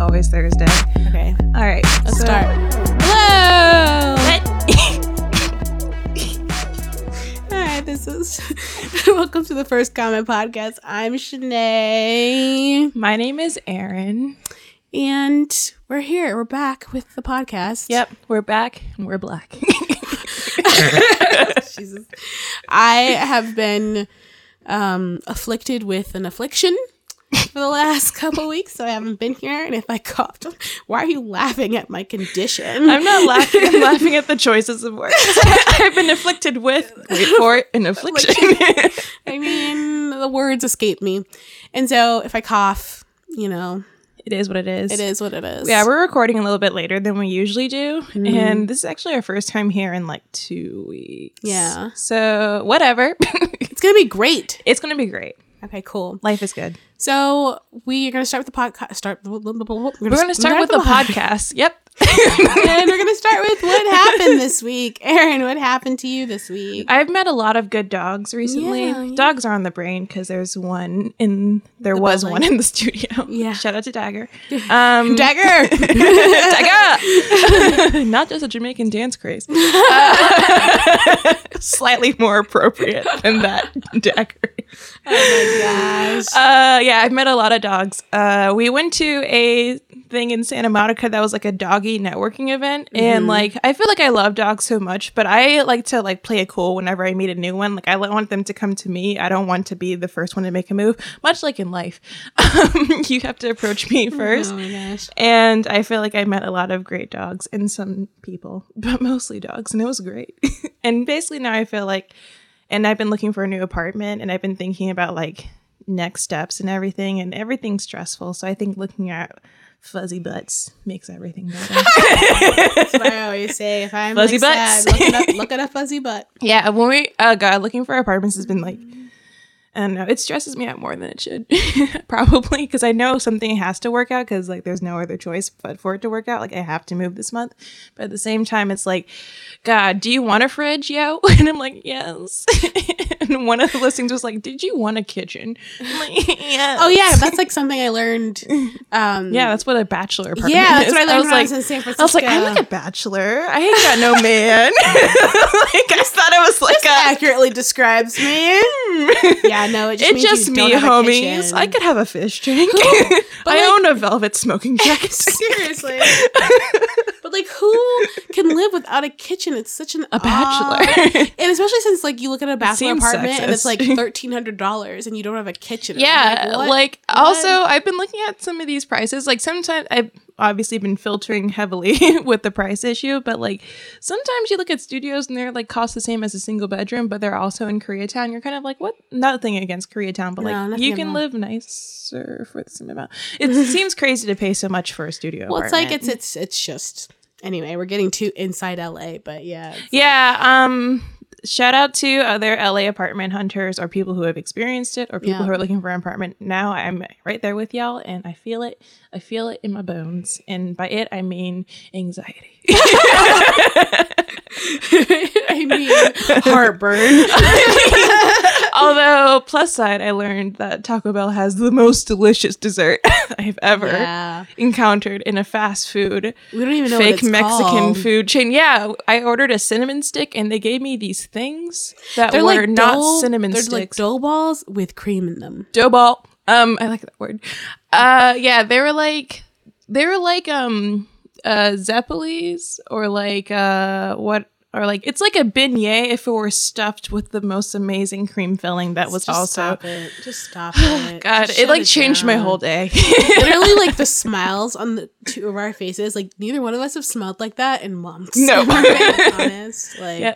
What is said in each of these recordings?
always Thursday. Okay, All right, let's so- start. Hello. Hi, this is welcome to the first comment podcast. I'm Shanae, My name is Erin. and we're here. We're back with the podcast. Yep, we're back and we're black. Jesus. I have been um, afflicted with an affliction for the last couple weeks, so I haven't been here. And if I coughed, why are you laughing at my condition? I'm not laughing. I'm laughing at the choices of words. I've been afflicted with. Wait for it, an affliction. I mean, the words escape me. And so if I cough, you know, it is what it is. it is what it is. Yeah, we're recording a little bit later than we usually do, mm-hmm. and this is actually our first time here in like two weeks. Yeah. So whatever, it's going to be great. it's gonna be great. Okay, cool. Life is good. So we are going to start with the podcast. Start. We're We're gonna start with the podcast. Yep. and we're gonna start with what happened this week. Erin, what happened to you this week? I've met a lot of good dogs recently. Yeah, yeah. Dogs are on the brain because there's one in there was building. one in the studio. Yeah. Shout out to Dagger. Um, Dagger. Dagger. Not just a Jamaican dance craze. Uh, slightly more appropriate than that Dagger. Oh my gosh. Uh, yeah, I've met a lot of dogs. Uh, we went to a thing in Santa Monica that was like a doggy networking event, and like I feel like I love dogs so much, but I like to like play it cool whenever I meet a new one. Like I want them to come to me. I don't want to be the first one to make a move. Much like in life, um, you have to approach me first. Oh my gosh. And I feel like I met a lot of great dogs and some people, but mostly dogs, and it was great. and basically now I feel like, and I've been looking for a new apartment, and I've been thinking about like next steps and everything, and everything's stressful. So I think looking at fuzzy butts makes everything better. That's what I always say. If I'm Fuzzy like, butts. sad, look at, a, look at a fuzzy butt. yeah, when we, uh, oh god, looking for apartments has been like. I don't know. It stresses me out more than it should, probably, because I know something has to work out. Because like, there's no other choice but for it to work out. Like, I have to move this month, but at the same time, it's like, God, do you want a fridge, yo? And I'm like, yes. and one of the listings was like, Did you want a kitchen? Like, yes. Oh yeah, that's like something I learned. Um, yeah. That's what a bachelor apartment yeah, that's what I learned when I was was in San I was like, I'm like a bachelor. I ain't got no man. like, I thought it was like a. accurately describes me. Yeah, no, it just It's just me, don't have a homies. I could have a fish tank. I like- own a velvet smoking jacket. Seriously. but like who can live without a kitchen? It's such an A odd- bachelor. and especially since like you look at a bachelor apartment and it's like thirteen hundred dollars and you don't have a kitchen. Yeah, what? like What? also I've been looking at some of these prices. Like sometimes I've obviously been filtering heavily with the price issue, but like sometimes you look at studios and they're like cost the same as a single bedroom, but they're also in Koreatown. You're kind of like, what? Nothing against Koreatown, but No, like you can live nicer for the same amount. It seems crazy to pay so much for a studio. well, it's like it's it's it's just anyway. We're getting too inside LA, but yeah, Yeah. Um. Shout out to other LA apartment hunters or people who have experienced it or people Yeah. who are looking for an apartment now. I'm right there with y'all, and I feel it. I feel it in my bones, and by it I mean anxiety. I mean heartburn. Although plus side, I learned that Taco Bell has the most delicious dessert I've ever yeah, encountered in a fast food we don't even know fake Mexican called. food chain. Yeah, I ordered a cinnamon stick, and they gave me these things that They're were like not dough- cinnamon They're sticks. like dough balls with cream in them. dough ball. Um, I like that word. Uh, yeah, they were like they were like um uh zeppelis or like uh what or like it's like a beignet if it were stuffed with the most amazing cream filling that was Just also stop it. Just stop it. God, Just it like changed my whole day. Literally, like the smiles on the two of our faces, like neither one of us have smelled like that in months. No. If I'm honest, like Yeah.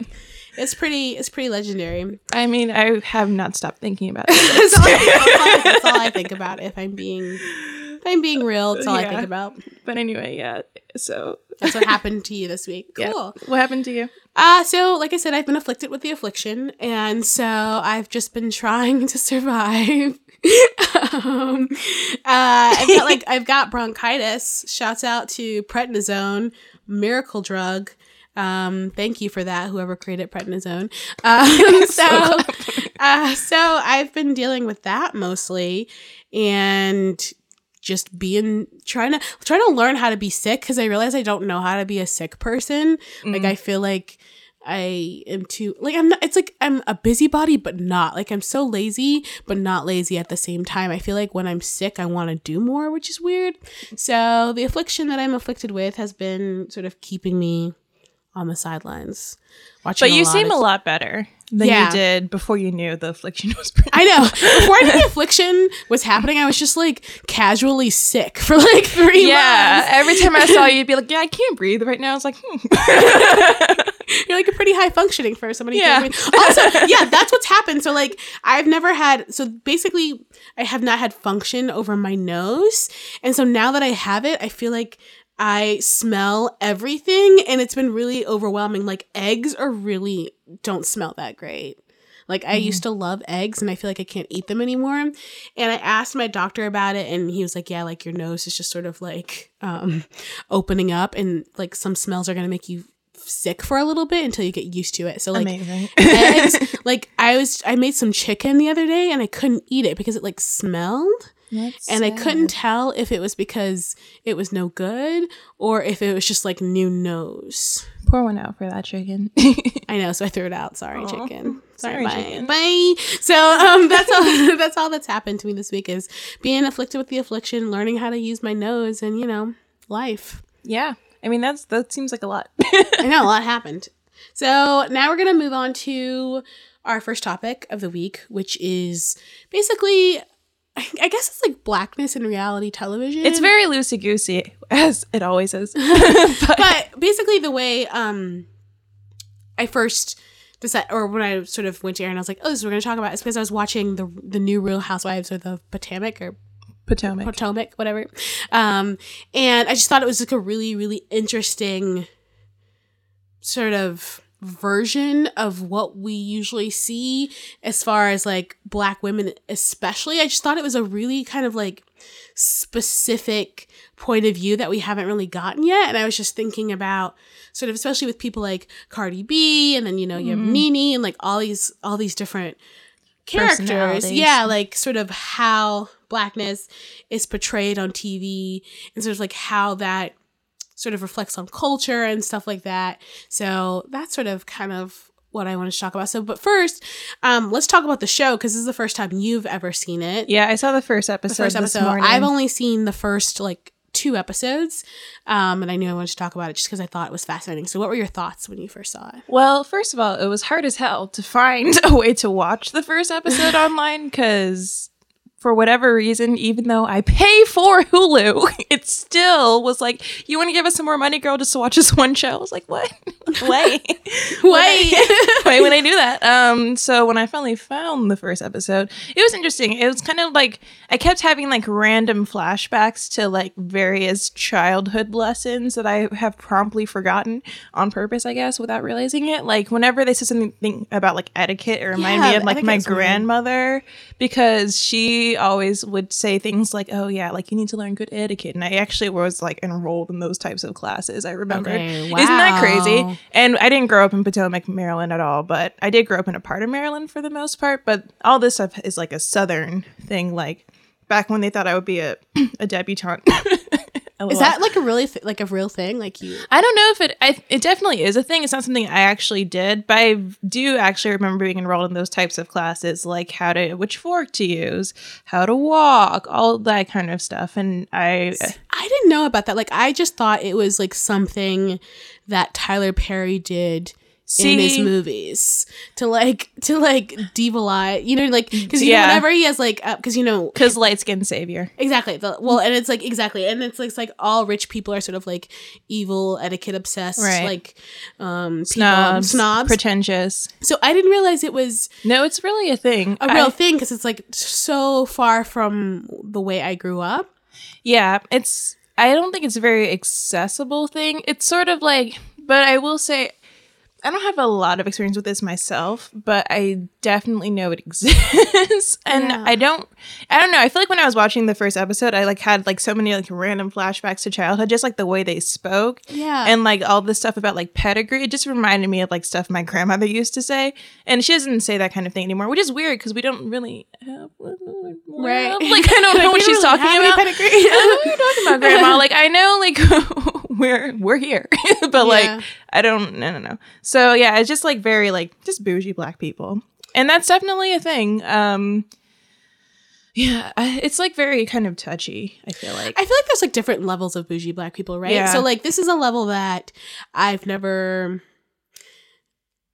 It's pretty, it's pretty legendary. I mean, I have not stopped thinking about it. that's, all, that's all- that's all I think about. If I'm being, if I'm being real, that's all I think about. But anyway, yeah. So That's what happened to you this week. yeah. Cool. What happened to you? Uh, so like I said, I've been afflicted with the affliction, and so I've just been trying to survive. um, uh, I've got like I've got bronchitis. Shouts out to prednisone, miracle drug. Um, thank you for that, whoever created prednisone. Um, so, uh, so I've been dealing with that mostly, and just being trying to trying to learn how to be sick because I realize I don't know how to be a sick person. Like Mm. I feel like I am too like I'm not it's like I'm a busybody but not. Like I'm so lazy but not lazy at the same time. I feel like when I'm sick I want to do more, which is weird. So the affliction that I'm afflicted with has been sort of keeping me on the sidelines. Watching But you seem of- a lot better than Yeah. you did before you knew the affliction was. Pretty I know. Before I knew the affliction was happening, I was just like casually sick for like three yeah. months. Every time I saw you, you'd be like, "Yeah, I can't breathe right now." I was like, hmm. You're like a pretty high functioning for somebody. Yeah. Also, yeah, that's what's happened. So like, I've never had. So basically, I have not had function over my nose, and so now that I have it, I feel like. I smell everything and it's been really overwhelming. Like eggs are really don't smell that great. Like I used to love eggs and I feel like I can't eat them anymore. And I asked my doctor about it and he was like, "Yeah, like your nose is just sort of like um opening up and like some smells are going to make you sick for a little bit until you get used to it." So like eggs, like I was I made some chicken the other day and I couldn't eat it because it like smelled and I couldn't tell if it was because it was no good or if it was just like new nose. pour one out for that chicken. I know, so I threw it out. Sorry, Aw. chicken. Sorry, Sorry, bye. chicken. Bye. So um that's all that's all that's happened to me this week is being afflicted with the affliction, learning how to use my nose and, you know, life. yeah, I mean that's that seems like a lot. I know a lot happened. So now we're gonna move on to our first topic of the week, which is basically I I guess it's like blackness in reality television. it's very loosey goosey, as it always is. but basically the way um I first decided or when I sort of went to Erin, I was like, oh, this is what we're gonna talk about. It's because I was watching the the new Real Housewives of the Potomac or Potomac. Potomac, whatever. Um, and I just thought it was like a really, really interesting sort of version of what we usually see as far as like black women especially. I just thought it was a really kind of like specific point of view that we haven't really gotten yet. And i was just thinking about sort of especially with people like cardi b and then you know you have Mhm. nene and like all these all these different characters. Yeah like sort of how blackness is portrayed on tv and sort of like how that sort of reflects on culture and stuff like that. So that's sort of kind of what i wanted to talk about. So but first um let's talk about the show because this is the first time you've ever seen it. Yeah, I saw the first the episode. first this episode. i've only seen the first like two episodes um and i knew i wanted to talk about it just because i thought it was fascinating. So what were your thoughts when you first saw it? Well, first of all, it was hard as hell to find a way to watch the first episode online because for whatever reason, even though I pay for Hulu, it still was like, you want to give us some more money, girl, just to watch this one show? I was like, what? Wait. Wait. Wait, when I do that. Um, so when I finally found the first episode, it was interesting. It was kind of like I kept having like random flashbacks to like various childhood lessons that I have promptly forgotten on purpose, I guess, without realizing it. Like whenever they said something about like etiquette, it reminded Yeah, me of like my etiquette's weird. grandmother because she always would say things like, "Oh yeah, like you need to learn good etiquette," and I actually was like enrolled in those types of classes. I remember. Okay, Isn't that crazy? And I didn't grow up in Potomac, Maryland at all, but I did grow up in a part of Maryland for the most part. But all this stuff is like a Southern thing, like back when they thought I would be a, a debutante. Oh, is that like a really th- like a real thing like you I don't know if it. I, it definitely is a thing. It's not something I actually did, but I do actually remember being enrolled in those types of classes, like how to which fork to use, how to walk, all that kind of stuff. And I, I didn't know about that. Like I just thought it was like something that Tyler Perry did in his movies to like to like devilize, you know, like because you Yeah. know whenever he has like because you know because light skin savior. exactly the, well and it's like exactly and it's like, it's like all rich people are sort of like evil etiquette obsessed Right. like um people- Snobs, snobs. pretentious. So I didn't realize it was No, it's really a thing. a real I- thing because it's like so far from the way I grew up. Yeah, it's I don't think it's a very accessible thing. It's sort of like but I will say I don't have a lot of experience with this myself, but I definitely know it exists. and Yeah. I don't I don't know. I feel like when I was watching the first episode, I like had like so many like random flashbacks to childhood, just like the way they spoke. Yeah. And like all this stuff about like pedigree, it just reminded me of like stuff my grandmother used to say. And she doesn't say that kind of thing anymore, which is weird because we don't really have Right. Like I don't know what she's really talking about. pedigree. I don't know what you're talking about, Grandma. Like I know, like we're we're here, but like I don't. No, no, no. So yeah, it's just like very like just bougie black people, and that's definitely a thing. Um, yeah, it's like very kind of touchy. I feel like. I feel like there's like different levels of bougie black people, right? Yeah. So like this is a level that I've never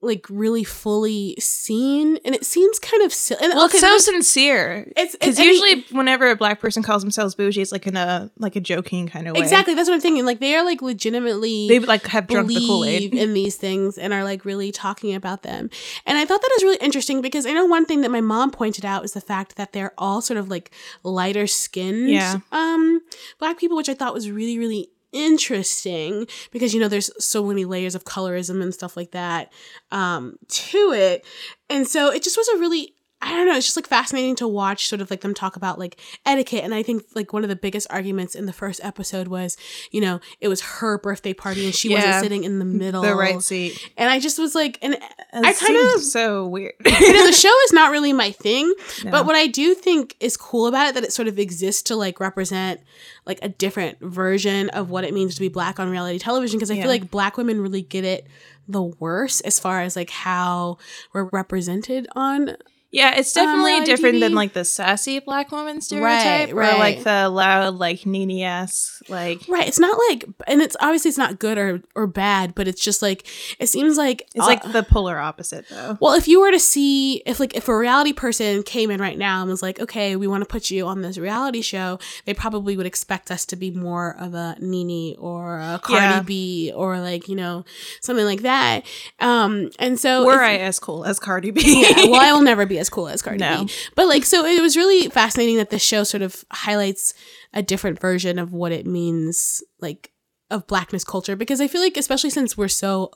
like really fully seen, and it seems kind of silly. And, well, okay, it's so sincere. it's Because usually, whenever a black person calls themselves bougie, it's like in a like a joking kind of way. exactly that's what I'm thinking. Like they are like legitimately They like have drunk the kool-aid in these things and are like really talking about them. And I thought that was really interesting because I know one thing that my mom pointed out is the fact that they're all sort of like lighter skinned Yeah. um black people, which I thought was really, really interesting because you know there's so many layers of colorism and stuff like that um to it. And so it just was a really I don't know, it's just like fascinating to watch sort of like them talk about like etiquette. And I think like one of the biggest arguments in the first episode was, you know, it was her birthday party and she Yeah. wasn't sitting in the middle. The right seat. And I just was like, and It I kind of- so weird. you know, the show is not really my thing. No. But what I do think is cool about it that it sort of exists to like represent like a different version of what it means to be black on reality television because I Yeah. feel like black women really get it the worst as far as like how we're represented on Yeah, it's Um, definitely different than like the sassy black woman stereotype, right, right. like the loud, like Nene ass, like right it's not like and it's obviously it's not good or or bad but it's just like it seems like it's uh, like the polar opposite though. Well, if you were to see if like if a reality person came in right now and was like, "Okay, we want to put you on this reality show," they probably would expect us to be more of a Nene or a Cardi Yeah. B or like you know something like that. Um, and so Were if- I as cool as Cardi B? yeah, well, I will never be as cool as Cardi No. B. But like, so it was really fascinating that the show sort of highlights a different version of what it means, like of blackness culture, because I feel like, especially since we're so,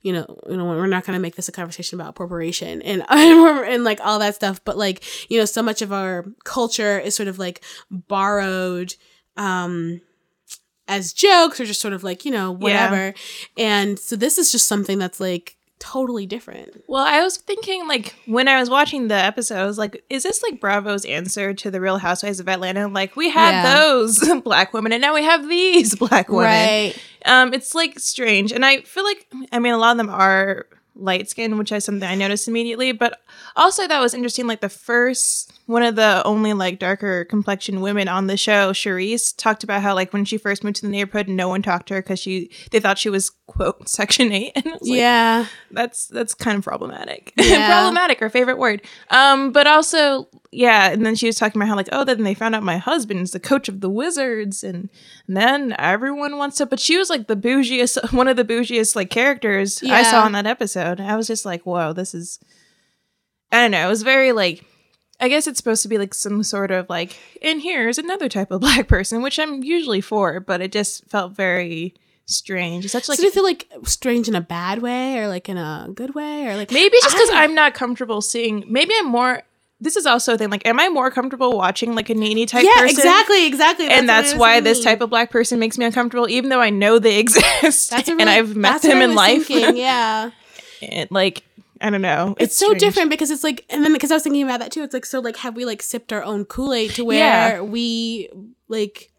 you know, you know, we're not going to make this a conversation about corporation and and like all that stuff, but like, you know, so much of our culture is sort of like borrowed. um as jokes or just sort of like you know whatever and so this is just something that's like totally different Well, I was thinking like when I was watching the episode, I was like, is this like Bravo's answer to the Real Housewives of Atlanta? Like we had Yeah. those black women, and now we have these black women. right Um, it's like strange, and I feel like I mean a lot of them are light skin, which is something I noticed immediately. But also that was interesting. Like the first one of the only like darker complexion women on the show, Charrisse, talked about how like when she first moved to the neighborhood, no one talked to her because she they thought she was quote Section Eight, and was like, yeah that's that's kind of problematic. Yeah. problematic, her favorite word. Um, but also, yeah, and then she was talking about how like, oh, then they found out my husband is the coach of the Wizards, and then everyone wants to. But she was like the bougiest, one of the bougiest like characters I saw in that episode. I was just like, whoa, this is. I don't know. It was very like. I guess it's supposed to be like some sort of like, and here's another type of black person, which I'm usually for, but it just felt very strange. It's such like so do you feel like strange in a bad way or like in a good way or like Maybe just because I'm not comfortable seeing. Maybe I'm more. This is also a thing. Like, am I more comfortable watching like a Nene type yeah person? exactly exactly and that's I was why this type of black person makes me uncomfortable, even though I know they exist that's a and I've met that's them in life. thinking, yeah And, like, I don't know. it's, so strange. different because it's like and then because i was thinking about that too it's like so like have we like sipped our own kool-aid to where Yeah. we like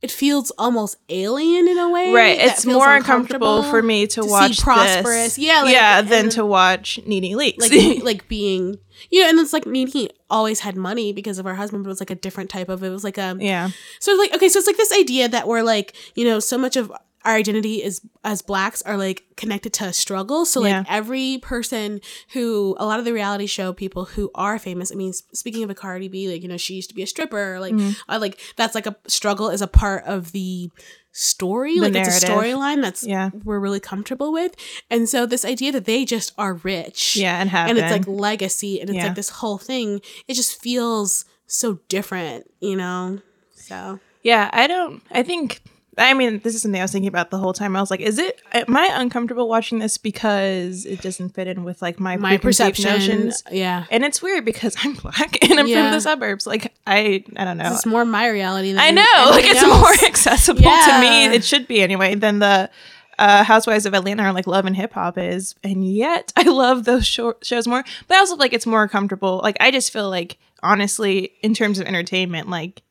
it feels almost alien in a way Right, it's more uncomfortable uncomfortable for me to, to watch prosperous- This. yeah, like, yeah, than then- to watch Nene Leakes. like like being you know and it's like Nene always had money because of her husband but it was like a different type of it was like a yeah, So like okay, so it's like this idea that we're like, you know, so much of our identity is as blacks are like connected to a struggle. So like Yeah. every person who a lot of the reality show people who are famous, I mean speaking of a Cardi B, like, you know, she used to be a stripper, like Mm-hmm. uh, like that's like a struggle is a part of the story. The like it's a storyline that's Yeah. we're really comfortable with. And so this idea that they just are rich yeah, and have and it's like legacy and it's Yeah. like this whole thing, it just feels so different, you know? So Yeah, I don't. I think I mean, this is something I was thinking about the whole time. I was like, is it am I uncomfortable watching this because it doesn't fit in with like my My perception. notions? Yeah. And it's weird because I'm black and I'm Yeah. from the suburbs. Like I I don't know. It's more my reality than I know. Like it's else. more accessible to me. It should be anyway than the uh, Housewives of Atlanta or like Love and Hip Hop is. And yet I love those show- shows more. But I also like it's more comfortable. Like I just feel like honestly, in terms of entertainment, like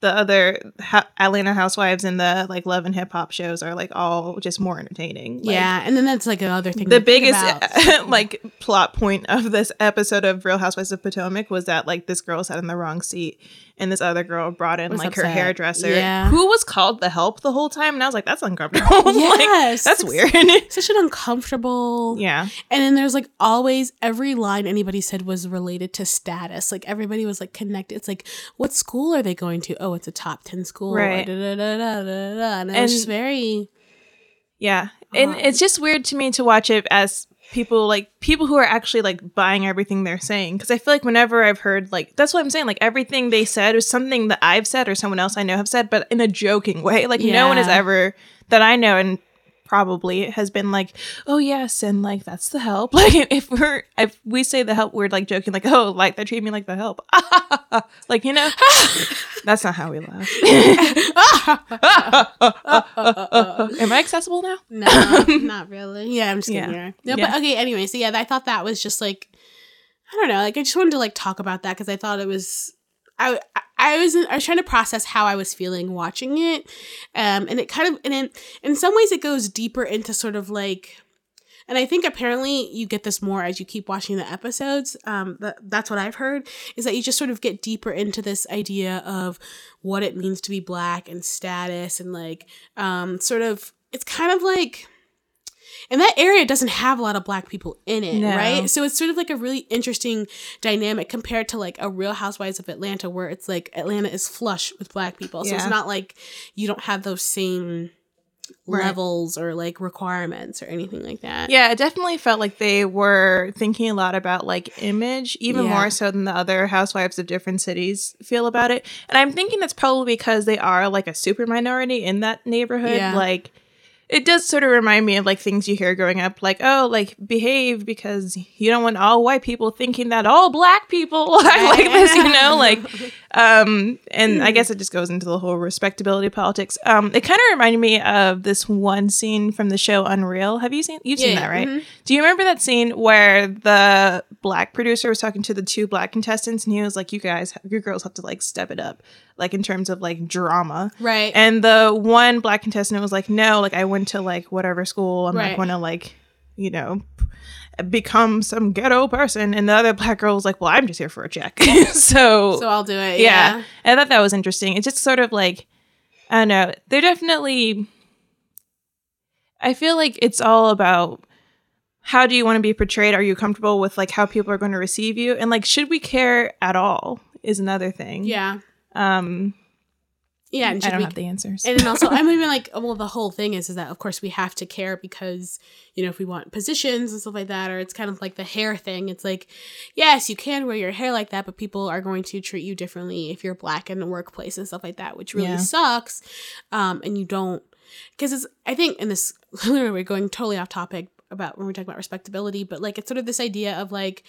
the other ha- Atlanta Housewives and the like Love and Hip Hop shows are like all just more entertaining. Like, yeah, and then that's like another thing. the biggest like plot point of this episode of Real Housewives of Potomac was that like this girl sat in the wrong seat and this other girl brought in Was like her hairdresser Yeah. who was called the help the whole time and I was like that's uncomfortable like Yes. that's weird such an uncomfortable. yeah And then there's like always every line anybody said was related to status. Like everybody was like connected. It's like, what school are they going to? Oh, it's a top ten school. Right. Da, da, da, da, da, da. And, And- just very. yeah and it's just weird to me to watch it as people like people who are actually like buying everything they're saying. Because I feel like whenever I've heard like that's what I'm saying like everything they said is something that I've said or someone else I know have said but in a joking way. Like no one has ever that I know and probably has been like oh yes and like that's the help like if we're if we say the help we're like joking like oh like they treat me like the help like you know that's not how we laugh am I accessible now No, not really. Yeah, I'm just kidding. Yeah. No, Yeah. but okay. Anyway, so yeah, I thought that was just like, I don't know. Like, I just wanted to like talk about that because I thought it was. I, I- I was I was trying to process how I was feeling watching it, um, and it kind of and in in some ways it goes deeper into sort of like, and I think apparently you get this more as you keep watching the episodes. Um, that, that's what I've heard is that you just sort of get deeper into this idea of what it means to be black and status and like um, sort of it's kind of like and that area doesn't have a lot of black people in it No. right so it's sort of like a really interesting dynamic compared to like a real housewives of atlanta where it's like atlanta is flush with black people so Yeah. it's not like you don't have those same Right. levels or like requirements or anything like that Yeah, it definitely felt like they were thinking a lot about like image, even Yeah. more so than the other housewives of different cities feel about it. And I'm thinking that's probably because they are like a super minority in that neighborhood. Yeah. Like it does sort of remind me of like things you hear growing up, like, oh, like behave because you don't want all white people thinking that all black people are like this, you know? Like um and i guess it just goes into the whole respectability politics um it kind of reminded me of this one scene from the show unreal have you seen you've seen Yeah, that right mhm. do you remember that scene where the black producer was talking to the two black contestants and he was like you guys you girls have to like step it up like in terms of like drama right and the one black contestant was like no like i went to like whatever school i'm Right. not going to like you know become some ghetto person and the other black girl was like well i'm just here for a check so, so i'll do it yeah. yeah, I thought that was interesting. It's just sort of like I don't know. They're definitely I feel like it's all about how do you want to be portrayed? Are you comfortable with like how people are going to receive you? And like should we care at all is another thing. yeah Um yeah and I don't we have the answers. and then also i'm even like well the whole thing is is that of course we have to care because you know if we want positions and stuff like that or it's kind of like the hair thing it's like yes you can wear your hair like that but people are going to treat you differently if you're black in the workplace and stuff like that which really Yeah. sucks um and you don't because it's i think in this literally we're going totally off topic about when we're talking about respectability but like it's sort of this idea of like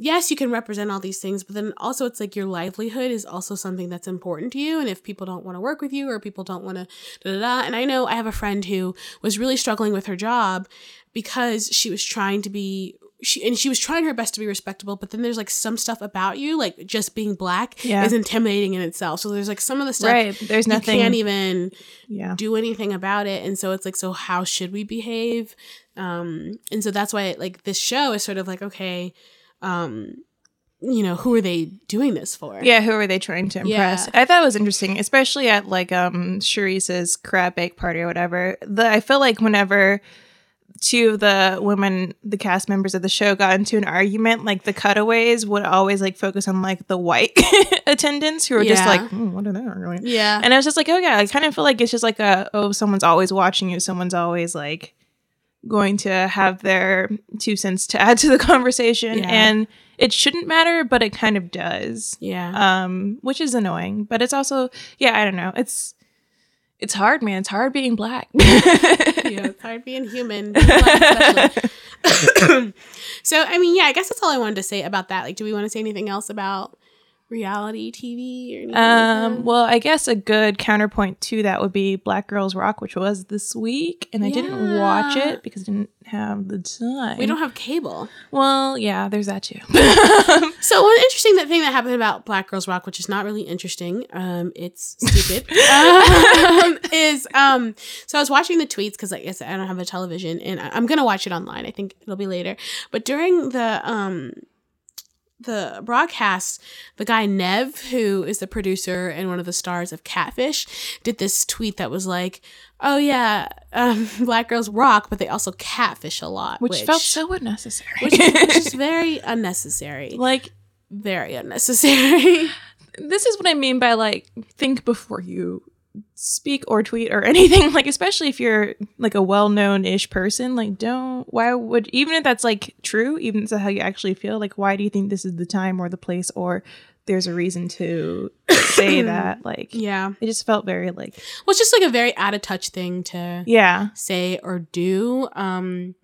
yes, you can represent all these things, but then also it's like your livelihood is also something that's important to you. And if people don't want to work with you or people don't want to da da da. And I know I have a friend who was really struggling with her job because she was trying to be she and she was trying her best to be respectable, but then there's like some stuff about you, like just being black, Yeah. is intimidating in itself. So there's like some of the stuff right. There's nothing you can't even Yeah. do anything about it and so it's like so how should we behave um and so that's why like this show is sort of like okay um you know who are they doing this for Yeah, who are they trying to impress? Yeah. I thought it was interesting, especially at like um Charrisse's crab bake party or whatever. The I feel like whenever two of the women, the cast members of the show, got into an argument, like the cutaways would always like focus on like the white attendants who were just like, "Hmm, what are they arguing? yeah And I was just like, oh yeah, I kind of feel like it's just like a oh, someone's always watching you, someone's always like going to have their two cents to add to the conversation, Yeah. and it shouldn't matter, but it kind of does yeah um which is annoying but it's also yeah i don't know it's it's hard, man. It's hard being black. yeah, it's hard being human. being black especially. so, I mean, yeah, I guess that's all I wanted to say about that. Like, do we want to say anything else about reality TV or anything? Um, that? well, I guess a good counterpoint to that would be Black Girls Rock, which was this week, and I didn't watch it because I didn't have the time. we don't have cable. Well, yeah, there's that too. So one interesting that thing that happened about Black Girls Rock, which is not really interesting, um, it's stupid, um, is um. So I was watching the tweets because like I said, I don't have a television, and I- I'm gonna watch it online. I think it'll be later. But during the um the broadcast, the guy Nev, who is the producer and one of the stars of Catfish, did this tweet that was like, "Oh yeah, um, black girls rock, but they also catfish a lot," which, felt so unnecessary. which, which is very unnecessary, like very unnecessary. this is what I mean by like think before you speak or tweet or anything. Like especially if you're like a well-known ish person, like don't why would even if that's like true, even if that's how you actually feel, like why do you think this is the time or the place or there's a reason to say that? Like yeah, it just felt very like well, it's just like a very out of touch thing to yeah. say or do. Um,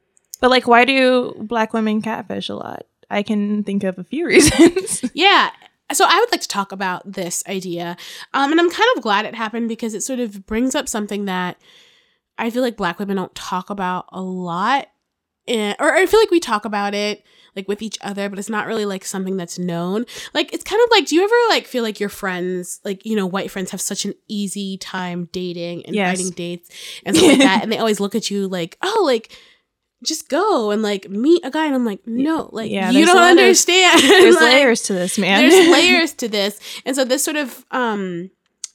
But like why do black women catfish a lot? I can think of a few reasons. Yeah. So I would like to talk about this idea. Um, and I'm kind of glad it happened because it sort of brings up something that I feel like black women don't talk about a lot. Eh, or I feel like we talk about it like with each other, but it's not really like something that's known. Like it's kind of like, do you ever like feel like your friends, like you know, white friends have such an easy time dating and Yes. finding dates and stuff like that, and they always look at you like, oh, like just go and like meet a guy, and I'm like, no, like Yeah, you don't lot of- understand. There's Like, layers to this, man. there's layers to this and so this sort of um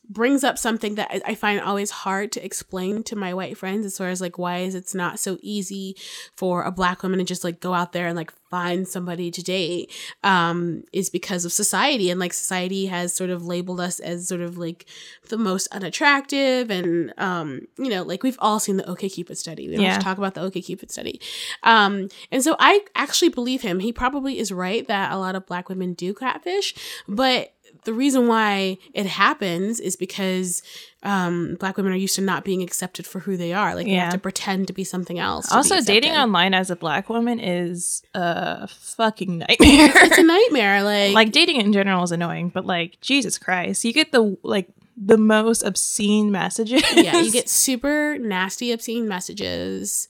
brings up something that I, find always hard to explain to my white friends as far as like why is it's not so easy for a black woman to just like go out there and like find somebody to date um is because of society. And like society has sort of labeled us as sort of like the most unattractive and um you know like we've all seen the OkCupid study. We don't have Yeah. to talk about the OkCupid study. Um and so i actually believe him. He probably is right that a lot of black women do catfish but the reason why it happens is because um, black women are used to not being accepted for who they are. Like they Yeah. have to pretend to be something else. also, dating online as a black woman is a fucking nightmare. it's a nightmare. Like, like dating in general is annoying, but like Jesus Christ, you get the like the most obscene messages. yeah, you get super nasty, obscene messages,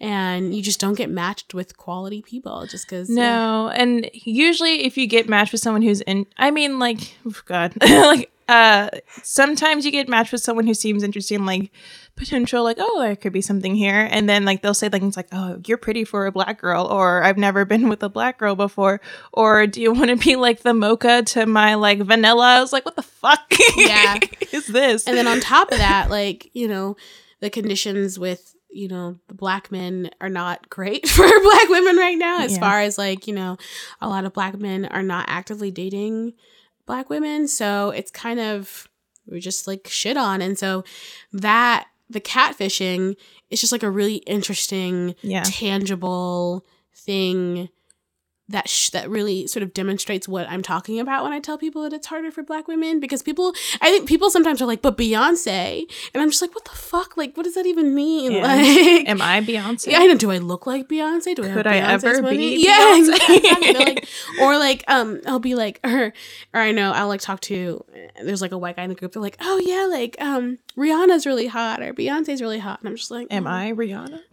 and you just don't get matched with quality people just because. no, and usually if you get matched with someone who's in, I mean, like, oh God, like, uh, sometimes you get matched with someone who seems interesting, like potential, like, oh, there could be something here, and then like they'll say things like, oh, you're pretty for a black girl, or I've never been with a black girl before, or do you want to be like the mocha to my like vanilla? I was like, what the fuck? Yeah. is this? And then on top of that, like, you know, the conditions with, you know, the black men are not great for black women right now, as Yeah. far as like, you know, a lot of black men are not actively dating black women. So it's kind of, we're just like shit on. And so that, the catfishing is just like a really interesting, yeah. tangible thing that sh- that really sort of demonstrates what I'm talking about when I tell people that it's harder for black women because people I think people sometimes are like but Beyonce and I'm just like what the fuck like what does that even mean Yeah. like Am I Beyonce? yeah, I know. Do I look like Beyonce? Do I Could have I Beyonce's ever money? be Yeah, exactly. Like- or like, um, I'll be like, or, or I know I'll like talk to. There's like a white guy in the group. They're like, oh yeah, like um, Rihanna's really hot or Beyonce's really hot, and I'm just like, Am oh. I Rihanna?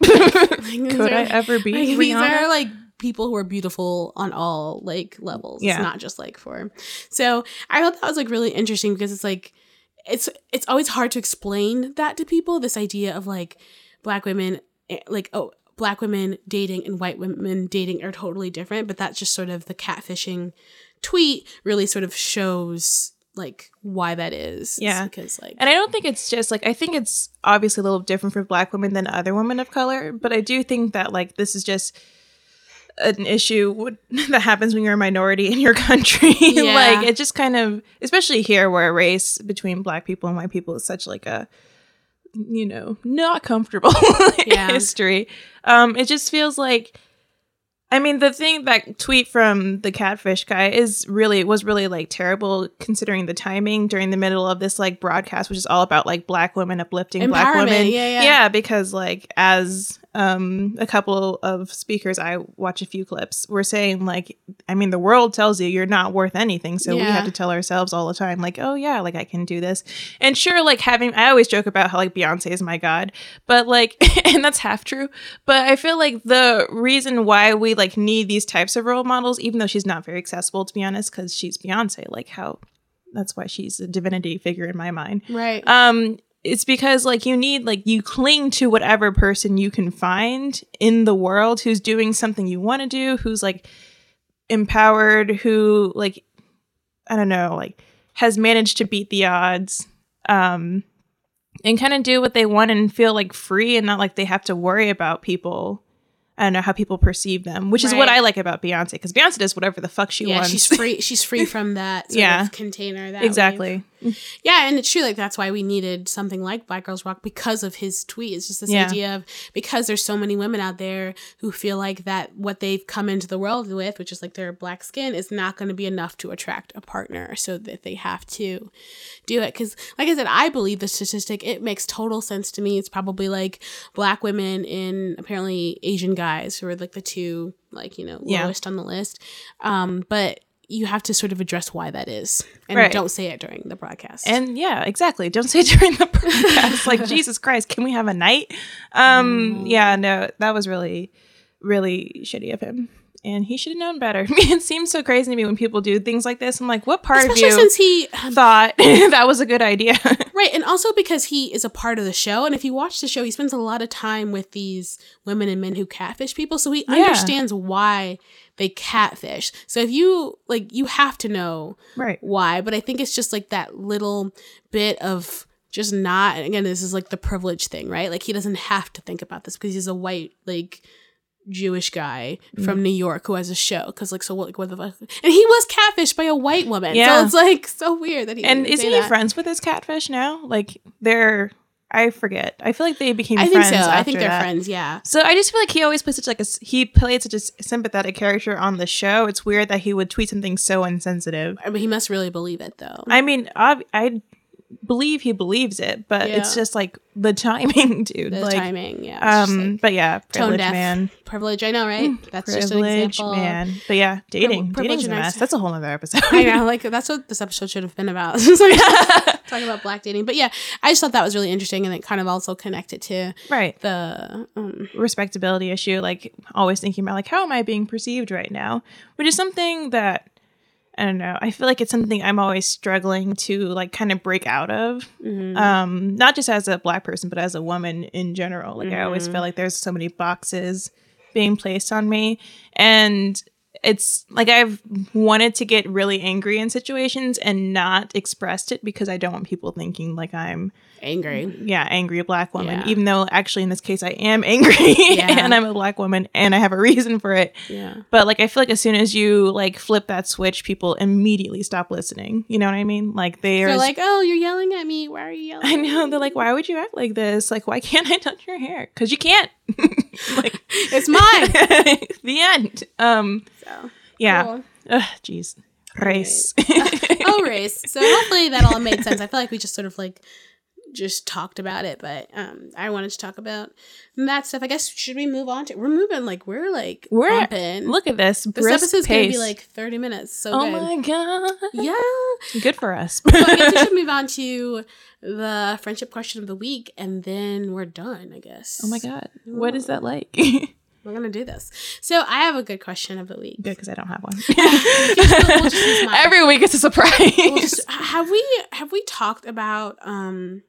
Like, Could I ever be like, Rihanna? these are like people who are beautiful on all like levels. Yeah. It's not just like for. So I thought that was like really interesting because it's like it's it's always hard to explain that to people. This idea of like black women eh, like oh black women dating and white women dating are totally different, but that's just sort of the catfishing tweet really sort of shows like why that is. It's Yeah. because like And I don't think it's just like I think it's obviously a little different for black women than other women of color, but I do think that like this is just an issue would- that happens when you're a minority in your country. Yeah. like it just kind of especially here where race between black people and white people is such like a you know, not comfortable Yeah. history. Um it just feels like I mean, the thing that tweet from the catfish guy is really was really like terrible considering the timing during the middle of this like broadcast, which is all about like black women uplifting black women. yeah, yeah. because like as um a couple of speakers I watch a few clips were saying like, I mean, the world tells you you're not worth anything, so we have to tell ourselves all the time like, oh yeah, like I can do this. And sure, like having I always joke about how like Beyonce is my god, but like, and that's half true. But I feel like the reason why we like need these types of role models, even though she's not very accessible to be honest, because she's Beyonce, like how that's why she's a divinity figure in my mind. Right. Um, it's because like you need like you cling to whatever person you can find in the world who's doing something you want to do, who's like empowered, who like I don't know, like has managed to beat the odds. Um and kind of do what they want and feel like free and not like they have to worry about people. I don't know how people perceive them, which is what I like about Beyonce because Beyonce does whatever the fuck she yeah, wants. she's free. She's free from that sort Yeah. of container. That exactly. Yeah, and it's true. Like that's why we needed something like Black Girls Rock because of his tweet. It's just this Yeah. idea of because there's so many women out there who feel like that what they've come into the world with, which is like their black skin, is not going to be enough to attract a partner, so that they have to do it. Because, like I said, I believe the statistic. It makes total sense to me. It's probably like black women and apparently Asian guys who are like the two like you know Yeah. lowest on the list. Um, but you have to sort of address why that is, and Right. don't say it during the broadcast. And yeah, exactly. Don't say it during the broadcast. like Jesus Christ, can we have a night? Um, yeah, no, that was really, really shitty of him, and he should have known better. it seems so crazy to me when people do things like this. I'm like, what part especially of you since he um, thought that was a good idea? right and also because he is a part of the show and if you watch the show he spends a lot of time with these women and men who catfish people so he Yeah. understands why they catfish so if you like you have to know right. why but i think it's just like that little bit of just not again this is like the privilege thing right like he doesn't have to think about this because he's a white like Jewish guy Mm. from New York who has a show because like so what like what the fuck and he was catfished by a white woman Yeah. so it's like so weird that he And isn't he that. friends with his catfish now? Like they're, I forget. I feel like they became. I think friends so I think they're that. friends yeah So I just feel like he always plays such like a he played such a sympathetic character on the show. It's weird that he would tweet something so insensitive. I mean, he must really believe it though. I mean, ob- I believe he believes it, but it's just like the timing, dude. the like, timing, yeah. um, like, but yeah, privilege man, privilege. I know, right? That's just an privilege example. man. But yeah, dating, privilege dating's a mess. That's a whole other episode. I know, like that's what this episode should have been about. Talking about black dating, but yeah, I just thought that was really interesting, and it kind of also connected to right, the um, respectability issue. Like always thinking about like how am I being perceived right now, which is something that. I don't know. I feel like it's something I'm always struggling to like kind of break out of. mhm. um not just as a black person but as a woman in general like i always Mhm. feel like there's so many boxes being placed on me and it's like i've wanted to get really angry in situations and not expressed it because i don't want people thinking like i'm angry. yeah angry black woman Yeah. even though actually in this case i am angry Yeah. and i'm a black woman and i have a reason for it Yeah, but like i feel like as soon as you like flip that switch people immediately stop listening you know what i mean like they're they're like, "Oh, you're yelling at me. Why are you yelling?" I know. me?" They're like, why would you act like this? Like, why can't I touch your hair? Because you can't. like, it's mine. the end. Um, So yeah. cool. Jeez. Race. oh, race. So hopefully that all made sense. I feel like we just sort of like just talked about it, but um, I wanted to talk about that stuff. I guess should we move on to? We're moving like we're like We're- bumping. Look at this. this episode's gonna be like thirty minutes. So oh good. my god. Yeah. Good for us. So I guess we should move on to the friendship question of the week, and then we're done. I guess. oh my god. What is that like? We're gonna do this. So I have a good question of the week. Good, because I don't have one. we'll just use mine. Every week it's a surprise. Well, just- have we have we talked about um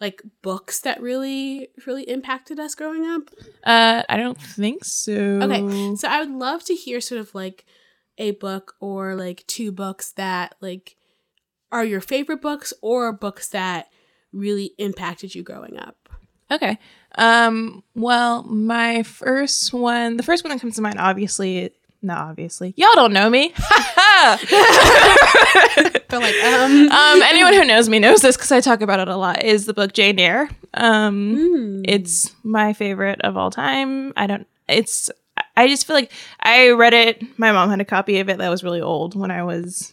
like books that really really impacted us growing up? uh, I don't think so. Okay, so I would love to hear sort of like a book or like two books that like are your favorite books or books that really impacted you growing up. Okay. Um, well, my first one, the first one that comes to mind, obviously, not obviously, y'all don't know me. But like um, um, anyone who knows me knows this because I talk about it a lot. Is the book Jane Eyre? Um, mm, it's my favorite of all time. I don't. It's. I just feel like I read it. My mom had a copy of it that was really old when I was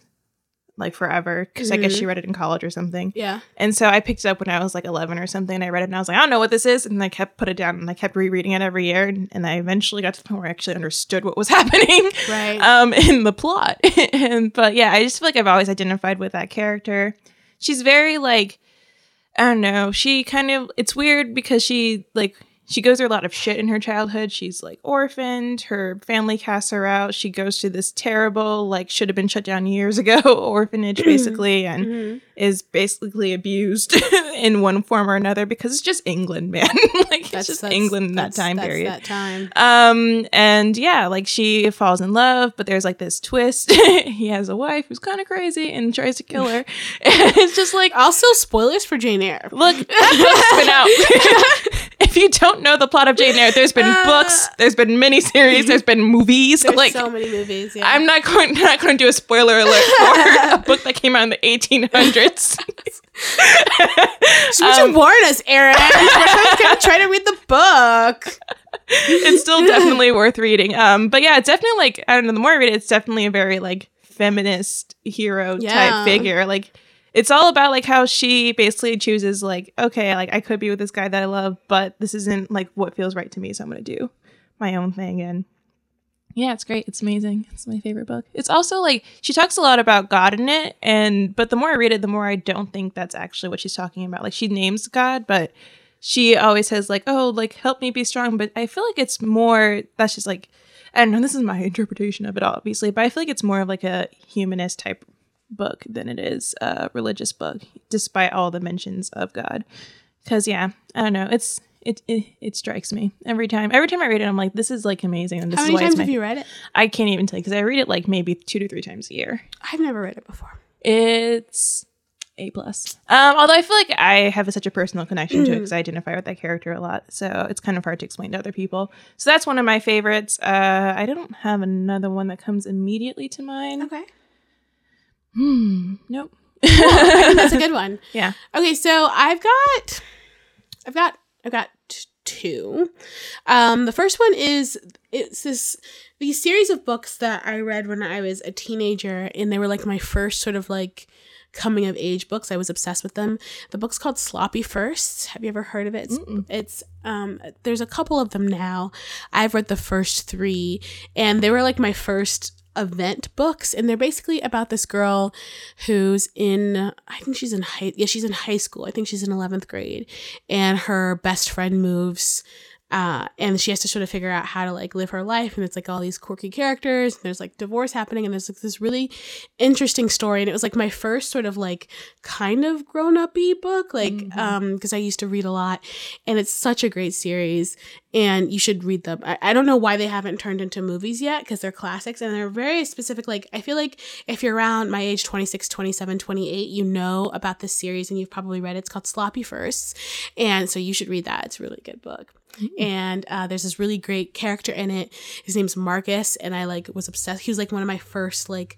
like forever because I guess she read it in college or something. Yeah. And so I picked it up when I was like 11 or something. And I read it and I was like, I don't know what this is. And I kept put it down and I kept rereading it every year. And, and I eventually got to the point where I actually understood what was happening Right. um, in the plot. and but yeah, I just feel like I've always identified with that character. She's very like I don't know. She kind of it's weird because she like she goes through a lot of shit in her childhood. She's like orphaned. Her family casts her out. She goes to this terrible like should have been shut down years ago orphanage basically and Mhm. is basically abused in one form or another because it's just England, man. like it's just England in that time that's period. That time. Um, and yeah, like she falls in love, but there's like this twist. he has a wife who's kind of crazy and tries to kill her. it's just like, Also, spoilers for Jane Eyre. look, that book's been out. if you don't know the plot of Jane Eyre, there's been books, there's been miniseries, there's been movies. There's like, so many movies. Yeah. I'm not going not going to do a spoiler alert for a book that came out in the 1800s. Would you warn us, Erin? We're gonna try to read the book. it's still definitely worth reading. Um, but yeah, it's definitely like I don't know. The more I read it, it's definitely a very like feminist hero Yeah. type figure. Like it's all about like how she basically chooses like okay, like I could be with this guy that I love, but this isn't like what feels right to me, so I'm gonna do my own thing and. Yeah, it's great. It's amazing. It's my favorite book. It's also like she talks a lot about God in it, and but the more I read it, the more I don't think that's actually what she's talking about. Like she names God, but she always says like, "Oh, like help me be strong." But I feel like it's more that's just like and. This is my interpretation of it, obviously, but I feel like it's more of like a humanist type book than it is a religious book, despite all the mentions of God. Because yeah, I don't know. It's it, it it strikes me every time. Every time I read it, I'm like, this is like amazing. And this How is many why times it's my, have you read it? I can't even tell you because I read it like maybe two to three times a year. I've never read it before. It's a plus. Um, although I feel like I have a, such a personal connection to it because I identify with that character a lot, so it's kind of hard to explain to other people. So that's one of my favorites. Uh, I don't have another one that comes immediately to mind. Okay. Hmm. Nope. I think that's a good one. Yeah. Okay, so I've got, I've got, I've got t- two. Um, the first one is it's this these series of books that I read when I was a teenager, and they were like my first sort of like coming of age books. I was obsessed with them. The book's called Sloppy First. Have you ever heard of it? It's, Mm-mm. it's um there's a couple of them now. I've read the first 3 and they were like my first event books and they're basically about this girl who's in I think she's in high yeah, she's in high school. I think she's in 11th grade and her best friend moves uh, and she has to sort of figure out how to like live her life and it's like all these quirky characters and there's like divorce happening and there's like this really interesting story and it was like my first sort of like kind of grown-up-y book like Mhm. um because i used to read a lot and it's such a great series and you should read them. I, I don't know why they haven't turned into movies yet because they're classics and they're very specific like i feel like if you're around my age 26 27 28 you know about this series and you've probably read it. It's called sloppy firsts and so you should read that. It's a really good book and uh, there's this really great character in it. His name's marcus and i like was obsessed. He was like one of my first like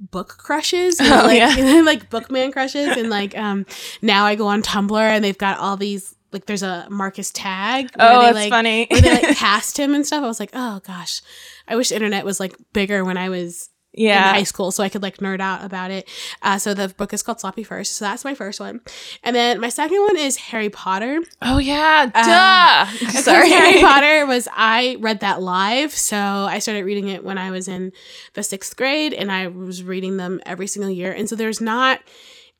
book crushes know, Oh, like yeah. like bookman crushes. And like um now i go on tumblr and they've got all these like there's a marcus tag Oh, they, that's like, funny. where they like cast him and stuff. I was like oh gosh. I wish the internet was like bigger when i was in yeah. high school so I could like nerd out about it. Uh, so the book is called Sloppy First. So that's my first one. And then my second one is Harry Potter. Oh yeah. Uh, Duh. Sorry. Harry Potter was I read that live, so I started reading it when I was in the sixth grade, and I was reading them every single year. And so there's not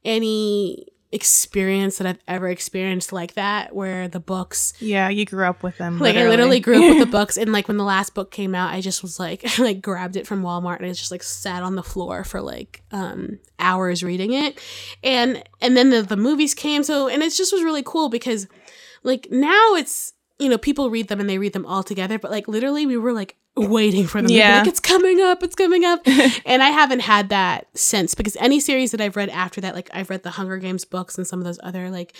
any experience that I've ever experienced like that, where the books Yeah, you grew up with them. like I literally grew up with the books, and like when the last book came out, I just was like, I like grabbed it from Walmart and I just like sat on the floor for like um hours reading it, and and then the the movies came, so and it just was really cool because like now it's you know people read them and they read them all together, but like literally we were like waiting for them. Yeah. like it's coming up, it's coming up, and I haven't had that since because any series that I've read after that, like I've read the Hunger Games books and some of those other like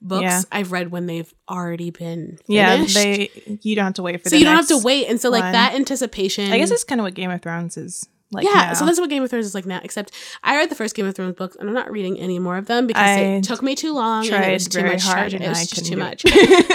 books, Yeah. I've read when they've already been Yeah, finished they. You don't have to wait for. so you don't have to wait and so like one. that anticipation I guess it's kind of what Game of Thrones is like yeah, now. so that's what Game of Thrones is like now. Except I read the first Game of Thrones books, and I'm not reading any more of them because I it took me too long and it was too very much. hard and It was just too much.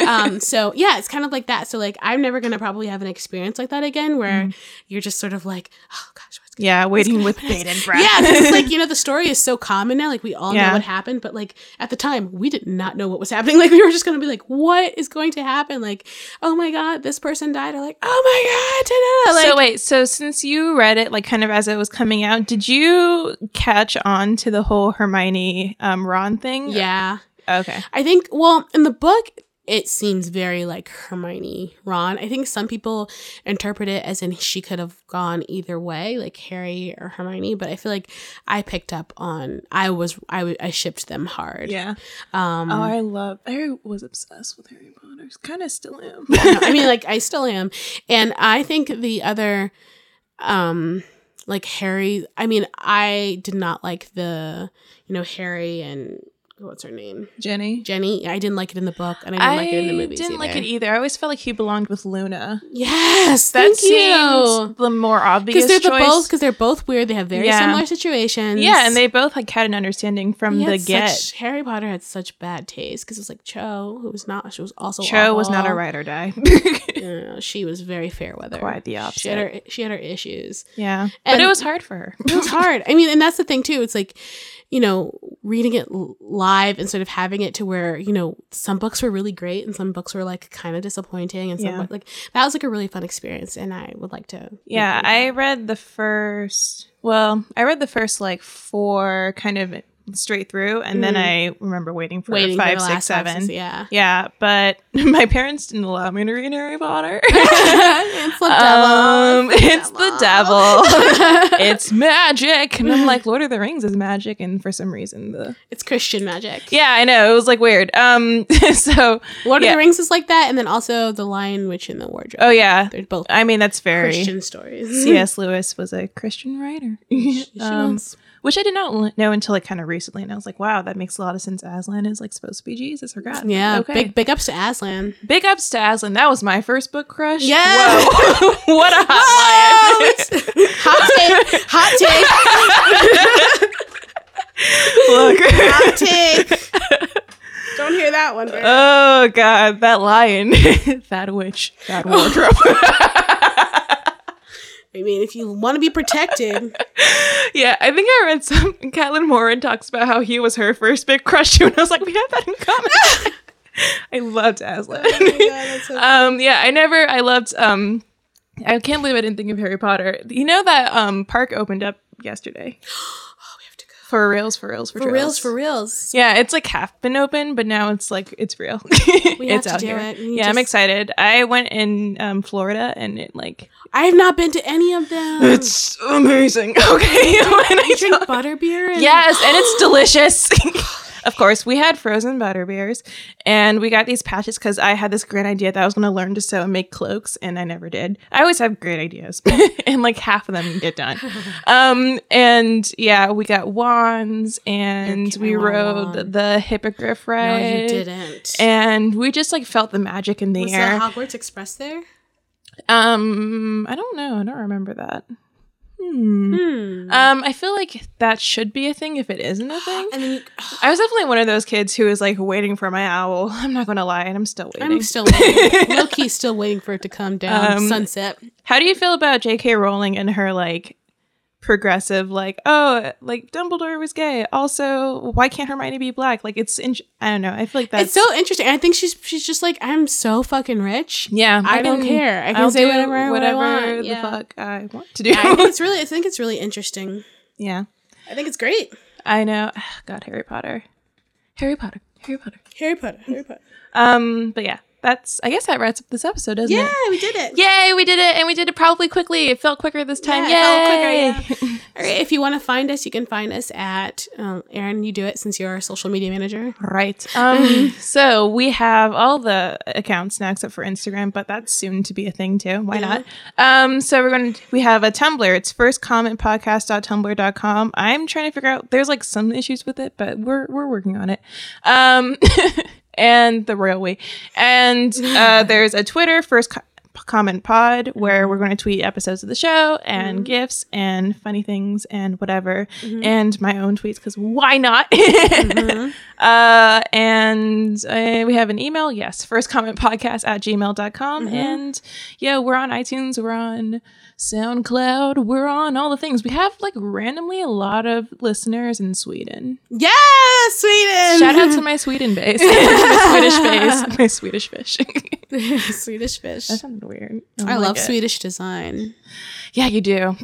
um, so yeah, it's kind of like that. So like, I'm never gonna probably have an experience like that again, where Mm. you're just sort of like, oh gosh, yeah, waiting with bated breath. yeah, 'cause it's like you know the story is so common now. Like we all Yeah. know what happened, but like at the time we did not know what was happening. Like we were just gonna be like, what is going to happen? Like, oh my god, this person died. Or like, oh my god, ta-da. like so wait, so since you read it like kind of as it was coming out, did you catch on to the whole Hermione um Ron thing? yeah. Okay. I think, well, in the book, it seems very like Hermione Ron. I think some people interpret it as in she could have gone either way, like Harry or Hermione. But I feel like I picked up on I was I, I shipped them hard. Yeah. Um, Oh, I love. I was obsessed with Harry Potter. Kind of still am. I mean, like I still am, and I think the other, um, like Harry. I mean, I did not like the you know Harry and what's her name Ginny. Ginny. I didn't like it in the book, and I didn't like it in the movies. didn't like it either. I always felt like he belonged with Luna. Yes, That thank seems you. the more obvious Because they're the choice. both because they're both weird. They have very Yeah. similar situations. yeah, and they both like had an understanding from He the get. such- Harry Potter had such bad taste because it was like Cho, who was not. She was also Cho was not a awful. ride or die. She was very fair weather. Quite the She had her. She had her issues. yeah, And- but it was hard for her. It was hard. I mean, and that's the thing too. It's like, you know, reading it live instead of having it to where you know some books were really great and some books were like kind of disappointing and some Yeah. like that was like a really fun experience and I would like to. Yeah, I read the first. Well, I read the first like four kind of straight through, and then I remember waiting for Mm. waiting five, the six, seven. yeah. Yeah, but my parents didn't allow me to read Harry Potter. it's the um, devil. it's the devil. it's magic, and I'm like, Lord of the Rings is magic, and for some reason the It's Christian magic. yeah, I know it was like weird. Um, so Lord Yeah. of the Rings is like that, and then also The Lion, Witch, and the Wardrobe. oh yeah, They're both I mean that's very Christian stories. C.S. Lewis was a Christian writer. She Um, was. Which I did not know until like kind of recently, and I was like, "Wow, that makes a lot of sense." Aslan is like supposed to be Jesus or God. Yeah, okay. big big ups to Aslan. Big ups to Aslan. That was my first book crush. Yeah. Whoa. what a hot lion. hot take, hot take, Look. hot take. Don't hear that one. Bert. oh God, that lion, that witch, that wardrobe. I mean, if you want to be protected, yeah, I think I read some. Caitlin Moran talks about how he was her first big crush and I was like, we have that in common. I loved Aslan. um, yeah, I never. I loved. Um, I can't believe I didn't think of Harry Potter. You know that um park opened up yesterday. Oh, we have to go. For reals, for reals, for, For reals, for reals. Yeah, it's like half been open, but now it's like it's real. We have it's to out do here. it. Yeah, I'm excited. I went in um, Florida, and it like I have not been to any of them. it's amazing. Okay, when I you drink tell- butterbeer. And- yes, and it's delicious. Of course, we had frozen butter beers, and we got these patches because I had this great idea that I was going to learn to sew and make cloaks, and I never did. I always have great ideas, and like half of them get done. Um, and yeah, we got wands, and we kidding, I want a rode wand. the hippogriff ride. No, you didn't. And we just like felt the magic in the air. Was air. the Hogwarts Express there? um, I don't know. I don't remember that. Hmm. Hmm. Um, I feel like that should be a thing if it isn't a thing. then you, I was definitely one of those kids who was like waiting for my owl. I'm not gonna lie, and I'm still waiting. I'm still waiting. still waiting for it to come down. Um, Sunset. How do you feel about J.K. Rowling and her like progressive, like oh, like Dumbledore was gay. Also, why can't Hermione be black? Like it's, in- I don't know. I feel like that's It's so interesting. I think she's she's just like I'm so fucking rich. yeah. I don't can- care. I can I'll say whatever I- what I whatever the Yeah. fuck I want to do. I think it's really I think it's really interesting. yeah. I think it's great. I know. God, Harry Potter. Harry Potter. Harry Potter. Harry Potter. Harry Potter. Um, but yeah, that's I guess that wraps up this episode, doesn't Yeah, it? Yeah, we did it. Yay, we did it, and we did it probably quickly. It felt quicker this time. Yeah, Yay! it felt quicker, All right. If you want to find us, you can find us at um, Erin. You do it since you're our social media manager. Right. Um, so we have all the accounts now except for Instagram, but that's soon to be a thing too. Why not? Um, so we're going to, we have a Tumblr. It's firstcommentpodcast.tumblr.com. I'm trying to figure out, there's like some issues with it, but we're, we're working on it. Um, and the railway. And uh, there's a Twitter, first co- comment pod where we're going to tweet episodes of the show and Mm-hmm. gifts and funny things and whatever Mhm. and my own tweets because why not Mhm. uh and uh, we have an email yes first comment podcast at gmail.com Mhm. and yeah we're on itunes we're on soundcloud we're on all the things we have like randomly a lot of listeners in sweden Yeah, Sweden. shout out to my sweden base my swedish base my swedish fish Swedish fish. that sounded weird don't I like love it. Swedish design. yeah you do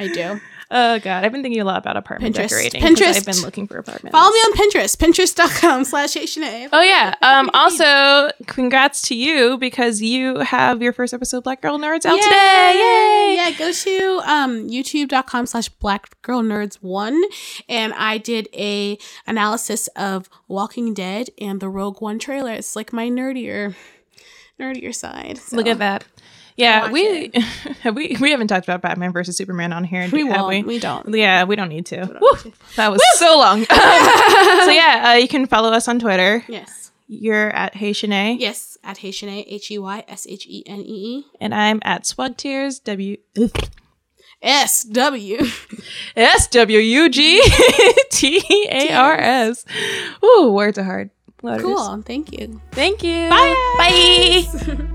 I do. Oh god i've been thinking a lot about apartment Pinterest. decorating Pinterest. i've been looking for apartments Follow me on Pinterest. Pinterest.com slash Sinead. Oh yeah. Um also congrats to you because you have your first episode Black Girl Nerds out today. Yay! Yeah, go to um, youtube.com slash black girl nerds one. And I did a analysis of Walking Dead and the Rogue One trailer. It's like my nerdier nerdier side. Look at that. Yeah, we have we we haven't talked about Batman versus Superman on here. We won't. We, don't. Yeah, we don't need to. don't Woo, that was so long. so yeah, uh, you can follow us on Twitter. Yes. You're at Hey Shanae, Yes. At Hayshene, H E Y S H E N E E. and I'm at Swug Tears. W S W. S W U G T A R S. Ooh, words are hard. Letters. Cool. Thank you. Thank you. Bye. Bye.